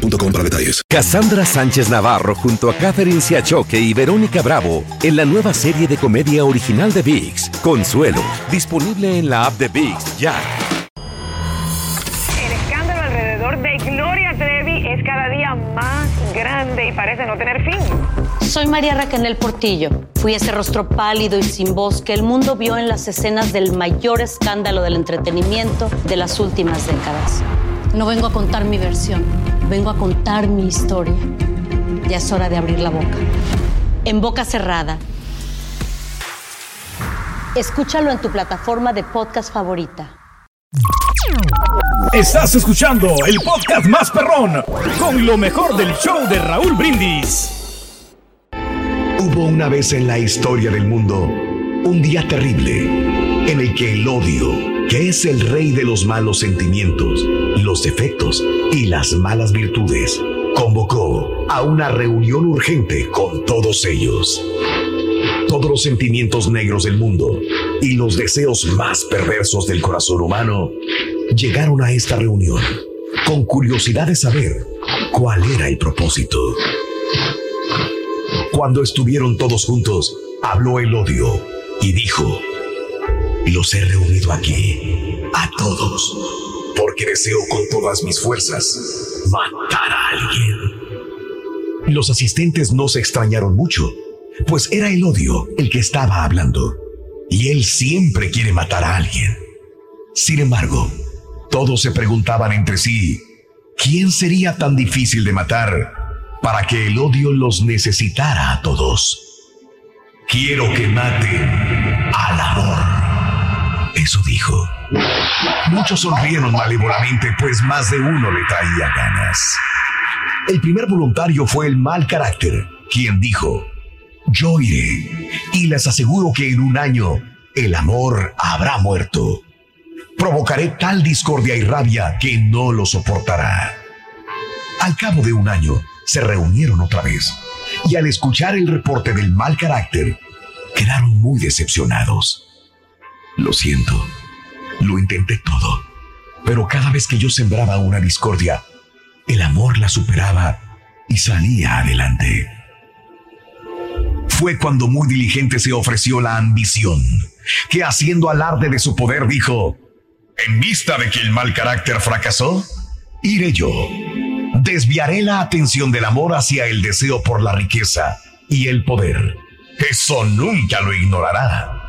boostmobile para detalles. Cassandra Sánchez Navarro junto a Catherine Siachoque y Verónica Bravo en la nueva serie de comedia original de VIX, Consuelo, disponible en la app de VIX ya. El escándalo alrededor de Gloria Trevi es cada día más grande y parece no tener fin. Soy María Raquel Portillo. Fui ese rostro pálido y sin voz que el mundo vio en las escenas del mayor escándalo del entretenimiento de las últimas décadas. No vengo a contar mi versión, vengo a contar mi historia. Ya es hora de abrir la boca. En boca cerrada. Escúchalo en tu plataforma de podcast favorita. Estás escuchando el podcast más perrón con lo mejor del show de Raúl Brindis. Hubo una vez en la historia del mundo un día terrible en el que el odio que es el rey de los malos sentimientos, los defectos y las malas virtudes, convocó a una reunión urgente con todos ellos. Todos los sentimientos negros del mundo y los deseos más perversos del corazón humano llegaron a esta reunión con curiosidad de saber cuál era el propósito. Cuando estuvieron todos juntos, habló el odio y dijo, los he reunido aquí, a todos, deseo con todas mis fuerzas matar a alguien. Los asistentes no se extrañaron mucho, pues era el odio el que estaba hablando, y él siempre quiere matar a alguien. Sin embargo, todos se preguntaban entre sí, ¿quién sería tan difícil de matar para que el odio los necesitara a todos? Quiero que maten al amor. Eso dijo. Muchos sonrieron malévolamente, pues más de uno le traía ganas. El primer voluntario fue el mal carácter, quien dijo, yo iré y les aseguro que en un año el amor habrá muerto. Provocaré tal discordia y rabia que no lo soportará. Al cabo de un año, se reunieron otra vez y al escuchar el reporte del mal carácter, quedaron muy decepcionados. Lo siento, lo intenté todo, pero cada vez que yo sembraba una discordia, el amor la superaba y salía adelante. Fue cuando muy diligente se ofreció la ambición, que haciendo alarde de su poder dijo, en vista de que el mal carácter fracasó, iré yo. Desviaré la atención del amor hacia el deseo por la riqueza y el poder. Eso nunca lo ignorará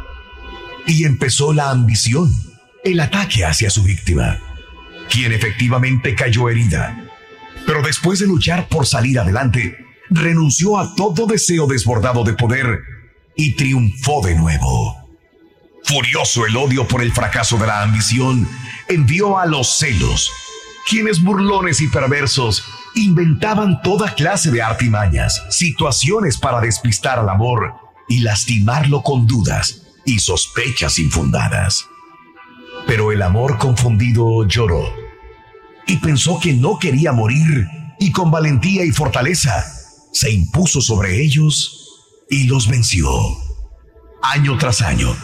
y empezó la ambición, el ataque hacia su víctima, quien efectivamente cayó herida. Pero después de luchar por salir adelante, renunció a todo deseo desbordado de poder y triunfó de nuevo. Furioso el odio por el fracaso de la ambición, envió a los celos, quienes burlones y perversos inventaban toda clase de artimañas, situaciones para despistar al amor y lastimarlo con dudas y sospechas infundadas. Pero el amor confundido lloró y pensó que no quería morir y con valentía y fortaleza se impuso sobre ellos y los venció. Año tras año,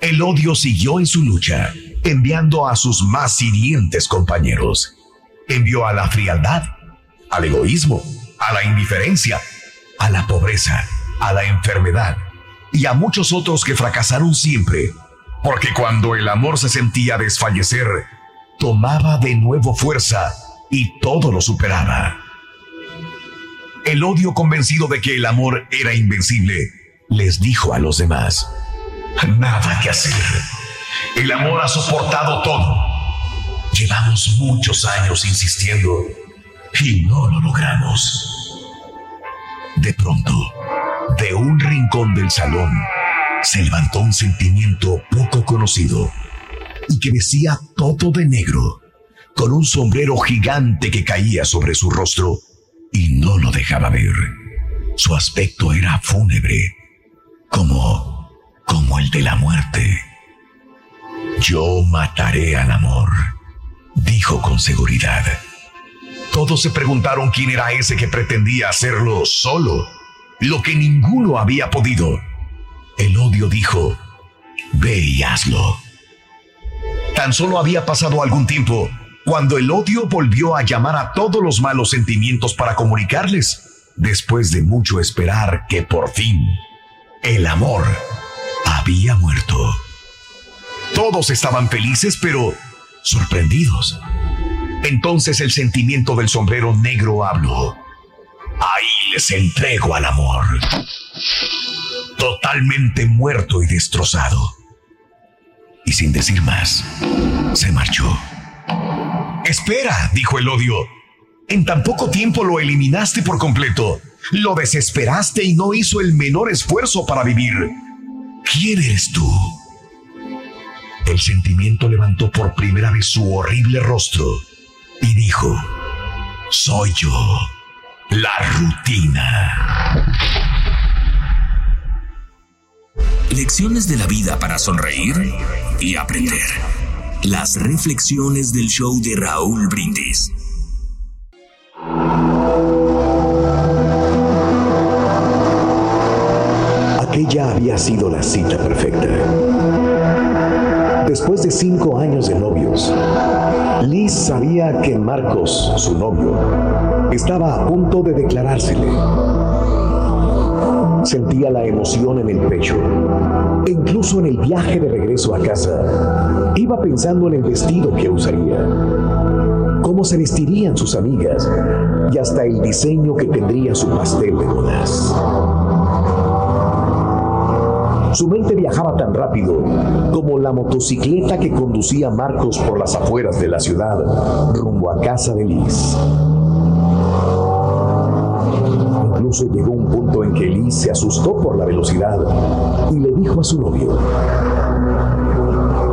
el odio siguió en su lucha, enviando a sus más hirientes compañeros. Envió a la frialdad, al egoísmo, a la indiferencia, a la pobreza, a la enfermedad, y a muchos otros que fracasaron siempre, porque cuando el amor se sentía desfallecer, tomaba de nuevo fuerza y todo lo superaba. El odio convencido de que el amor era invencible, les dijo a los demás, nada que hacer. El amor ha soportado todo. Llevamos muchos años insistiendo y no lo logramos. De pronto, de un rincón del salón se levantó un sentimiento poco conocido y que decía todo de negro, con un sombrero gigante que caía sobre su rostro y no lo dejaba ver. Su aspecto era fúnebre, como, como el de la muerte. Yo mataré al amor, dijo con seguridad. Todos se preguntaron quién era ese que pretendía hacerlo solo, lo que ninguno había podido. El odio dijo, ve y hazlo. Tan solo había pasado algún tiempo cuando el odio volvió a llamar a todos los malos sentimientos para comunicarles, después de mucho esperar que por fin el amor había muerto. Todos estaban felices, pero sorprendidos. Entonces el sentimiento del sombrero negro habló. Ahí les entrego al amor. Totalmente muerto y destrozado. Y sin decir más, se marchó. Espera, dijo el odio. En tan poco tiempo lo eliminaste por completo. Lo desesperaste y no hizo el menor esfuerzo para vivir. ¿Quién eres tú? El sentimiento levantó por primera vez su horrible rostro y dijo, soy yo, la rutina. Lecciones de la vida para sonreír y aprender. Las reflexiones del show de Raúl Brindis. Aquella había sido la cita perfecta. Después de cinco años de novios, Liz sabía que Marcos, su novio, estaba a punto de declarársele. Sentía la emoción en el pecho. E incluso en el viaje de regreso a casa, iba pensando en el vestido que usaría, cómo se vestirían sus amigas y hasta el diseño que tendría su pastel de bodas. Su mente viajaba tan rápido como la motocicleta que conducía Marcos por las afueras de la ciudad rumbo a casa de Liz. Incluso llegó un punto en que Liz se asustó por la velocidad y le dijo a su novio,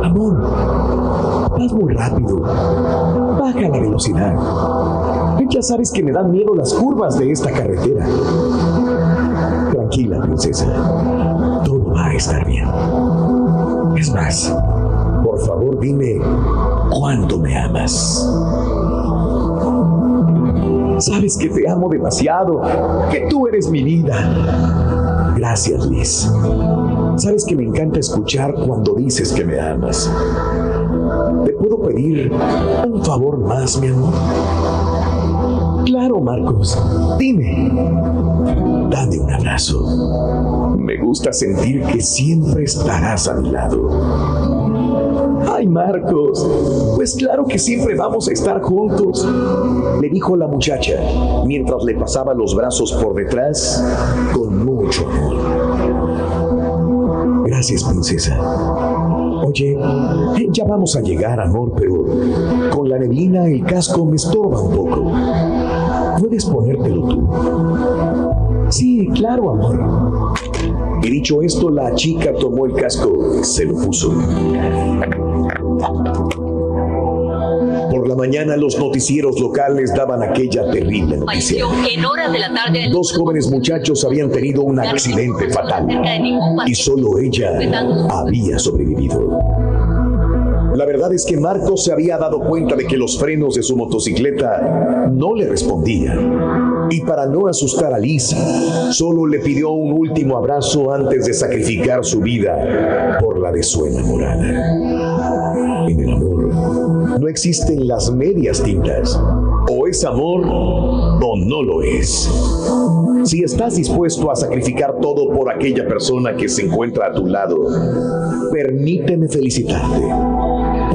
Amor, vas muy rápido, baja la velocidad. Ya sabes que me dan miedo las curvas de esta carretera. Tranquila, princesa. Todo va a estar bien. Es más, por favor dime cuánto me amas. Sabes que te amo demasiado, que tú eres mi vida. Gracias, Liz. Sabes que me encanta escuchar cuando dices que me amas. ¿Te puedo pedir un favor más, mi amor? Claro, Marcos. Dime. Dame un abrazo. Me gusta sentir que siempre estarás a mi lado. Ay, Marcos, pues claro que siempre vamos a estar juntos, le dijo la muchacha mientras le pasaba los brazos por detrás con mucho amor. Gracias, princesa. Oye, ya vamos a llegar, amor, pero con la neblina el casco me estorba un poco. ¿Puedes ponértelo tú? Sí, claro, amor. Y dicho esto, la chica tomó el casco se lo puso. Por la mañana los noticieros locales daban aquella terrible noticia. En horas de la tarde. Dos jóvenes muchachos habían tenido un accidente fatal y solo ella había sobrevivido. La verdad es que Marcos se había dado cuenta de que los frenos de su motocicleta no le respondían. Y para no asustar a Liz, solo le pidió un último abrazo antes de sacrificar su vida por la de su enamorada. En el amor no existen las medias tintas. O es amor o no lo es. Si estás dispuesto a sacrificar todo por aquella persona que se encuentra a tu lado, permíteme felicitarte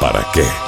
¿Para qué?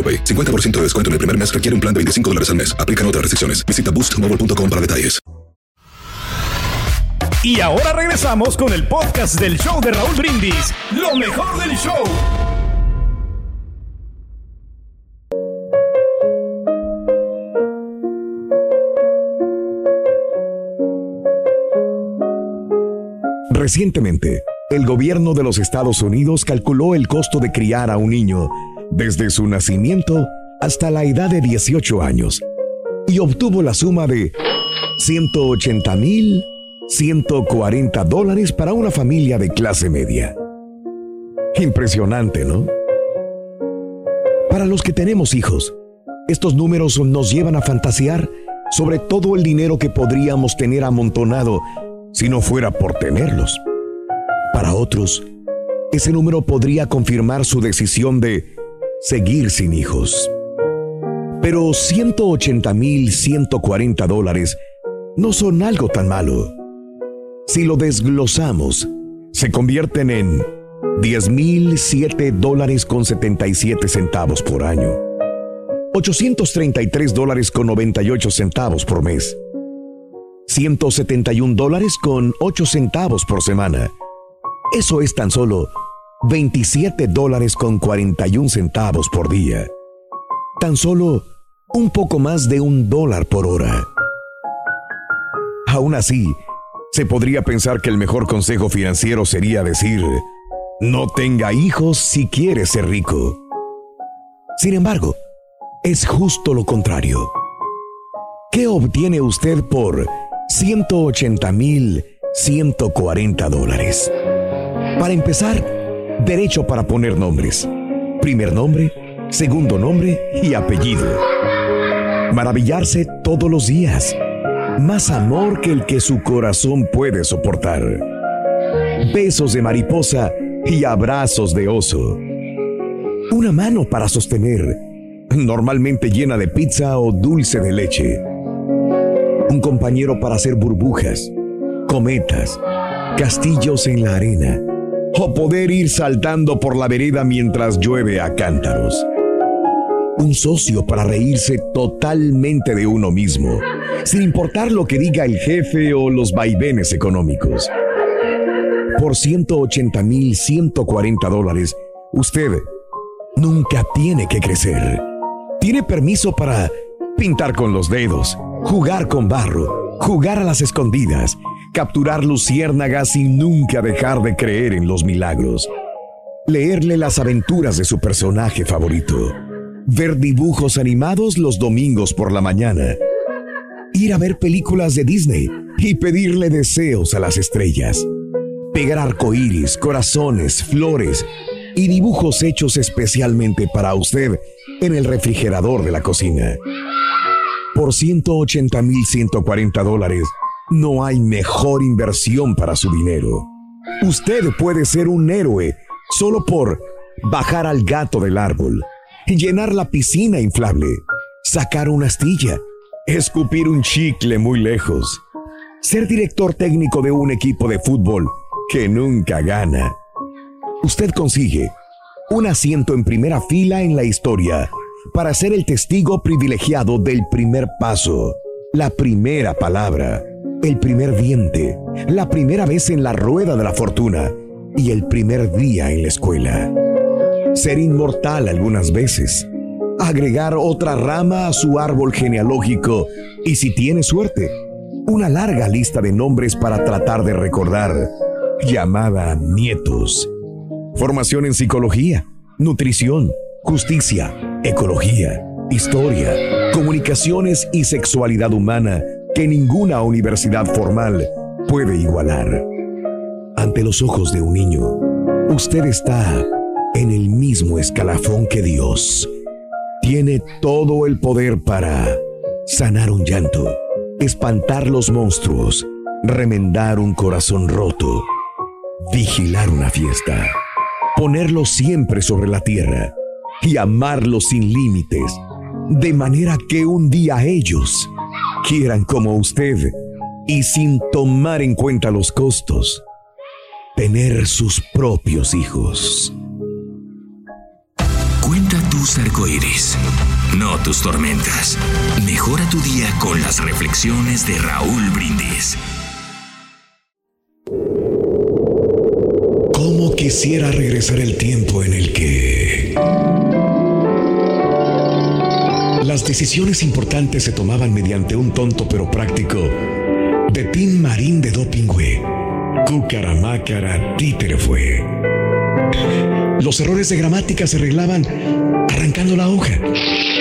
AroPay. 50% de descuento en el primer mes requiere un plan de 25 dólares al mes. Aplican otras restricciones. Visita boostmobile.com para detalles. Y ahora regresamos con el podcast del show de Raúl Brindis. Lo mejor del show. Recientemente, el gobierno de los Estados Unidos calculó el costo de criar a un niño desde su nacimiento hasta la edad de 18 años y obtuvo la suma de 180 mil 140 dólares para una familia de clase media. Impresionante, ¿no? Para los que tenemos hijos, estos números nos llevan a fantasear sobre todo el dinero que podríamos tener amontonado si no fuera por tenerlos. Para otros, ese número podría confirmar su decisión de seguir sin hijos. Pero 180 mil 140 dólares no son algo tan malo. Si lo desglosamos, se convierten en 10 mil 7 dólares con 77 centavos por año. 833 dólares con 98 centavos por mes. 171 dólares con 8 centavos por semana. Eso es tan solo 27 dólares con 41 centavos por día. Tan solo un poco más de un dólar por hora. Aún así, se podría pensar que el mejor consejo financiero sería decir, no tenga hijos si quiere ser rico. Sin embargo, es justo lo contrario. ¿Qué obtiene usted por 180 mil 140 dólares? Para empezar, derecho para poner nombres. Primer nombre, segundo nombre y apellido. Maravillarse todos los días más amor que el que su corazón puede soportar. Besos de mariposa y abrazos de oso. Una mano para sostener, normalmente llena de pizza o dulce de leche. Un compañero para hacer burbujas, cometas, castillos en la arena. O poder ir saltando por la vereda mientras llueve a cántaros. Un socio para reírse totalmente de uno mismo sin importar lo que diga el jefe o los vaivenes económicos. Por 180 mil 140 dólares, usted nunca tiene que crecer. Tiene permiso para pintar con los dedos, jugar con barro, jugar a las escondidas, capturar luciérnagas y nunca dejar de creer en los milagros. Leerle las aventuras de su personaje favorito. Ver dibujos animados los domingos por la mañana ir a ver películas de Disney y pedirle deseos a las estrellas. Pegar arcoíris, corazones, flores y dibujos hechos especialmente para usted en el refrigerador de la cocina. Por 180 mil 140 dólares, no hay mejor inversión para su dinero. Usted puede ser un héroe solo por bajar al gato del árbol, llenar la piscina inflable, sacar una astilla escupir un chicle muy lejos, ser director técnico de un equipo de fútbol que nunca gana. Usted consigue un asiento en primera fila en la historia para ser el testigo privilegiado del primer paso, la primera palabra, el primer diente, la primera vez en la rueda de la fortuna y el primer día en la escuela. Ser inmortal algunas veces agregar otra rama a su árbol genealógico y si tiene suerte, una larga lista de nombres para tratar de recordar, llamada nietos. Formación en psicología, nutrición, justicia, ecología, historia, comunicaciones y sexualidad humana que ninguna universidad formal puede igualar. Ante los ojos de un niño, usted está en el mismo escalafón que Dios tiene todo el poder para sanar un llanto, espantar los monstruos, remendar un corazón roto, vigilar una fiesta, ponerlo siempre sobre la tierra y amarlo sin límites, de manera que un día ellos quieran como usted y sin tomar en cuenta los costos, tener sus propios hijos. Cuenta tus arcoíris, no tus tormentas. Mejora tu día con las reflexiones de Raúl Brindis. ¿Cómo quisiera regresar el tiempo en el que las decisiones importantes se tomaban mediante un tonto pero práctico de pin marín de dopingüe? Cucaramácara títere fue. Los errores de gramática se arreglaban arrancando la hoja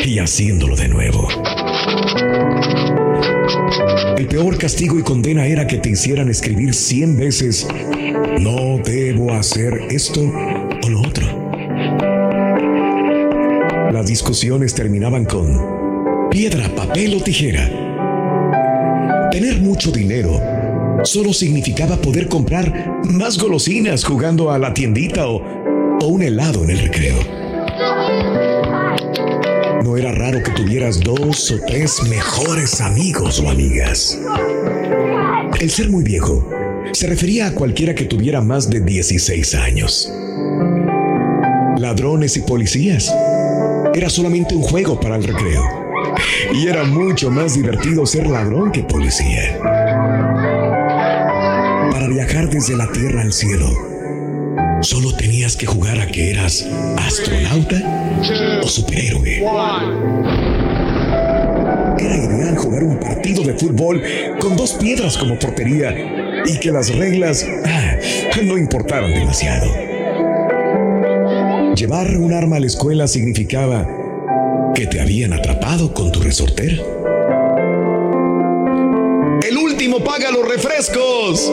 y haciéndolo de nuevo. El peor castigo y condena era que te hicieran escribir cien veces, no debo hacer esto Las discusiones terminaban con piedra, papel o tijera. Tener mucho dinero solo significaba poder comprar más golosinas jugando a la tiendita o, o un helado en el recreo. No era raro que tuvieras dos o tres mejores amigos o amigas. El ser muy viejo se refería a cualquiera que tuviera más de 16 años. Ladrones y policías era solamente un juego para el recreo. Y era mucho más divertido ser ladrón que policía. Para viajar desde la tierra al cielo, solo tenías que jugar a que eras astronauta o superhéroe. Era ideal jugar un partido de fútbol con dos piedras como portería y que las reglas ah, no importaran demasiado. Llevar un arma a la escuela significaba que te habían atrapado con tu resortera. El último paga los refrescos.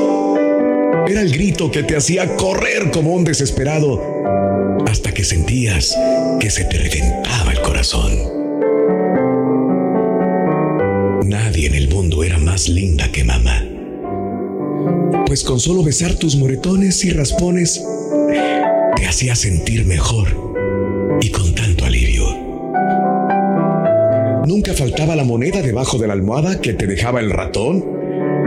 Era el grito que te hacía correr como un desesperado hasta que sentías que se te reventaba el corazón. Nadie en el mundo era más linda que mamá. Pues con solo besar tus moretones y raspones te hacía sentir mejor y con tanto alivio. Nunca faltaba la moneda debajo de la almohada que te dejaba el ratón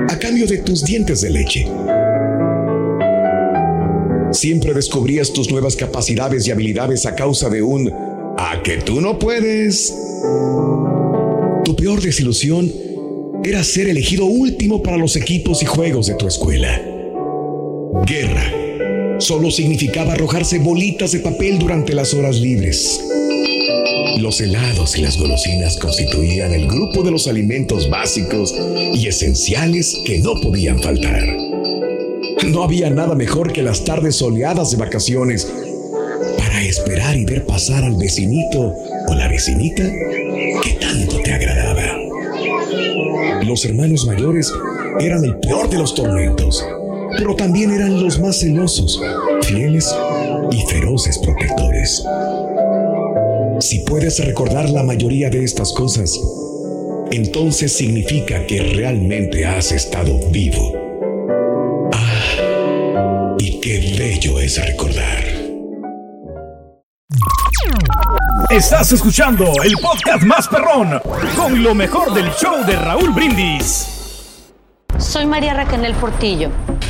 a cambio de tus dientes de leche. Siempre descubrías tus nuevas capacidades y habilidades a causa de un a que tú no puedes. Tu peor desilusión era ser elegido último para los equipos y juegos de tu escuela. Guerra solo significaba arrojarse bolitas de papel durante las horas libres. Los helados y las golosinas constituían el grupo de los alimentos básicos y esenciales que no podían faltar. No había nada mejor que las tardes soleadas de vacaciones para esperar y ver pasar al vecinito o la vecinita que tanto te agradaba. Los hermanos mayores eran el peor de los tormentos, pero también eran los más celosos, fieles y feroces protectores. Si puedes recordar la mayoría de estas cosas, entonces significa que realmente has estado vivo. Ah, y qué bello es recordar. Estás escuchando el podcast más perrón con lo mejor del show de Raúl Brindis. Soy María Raquel Portillo.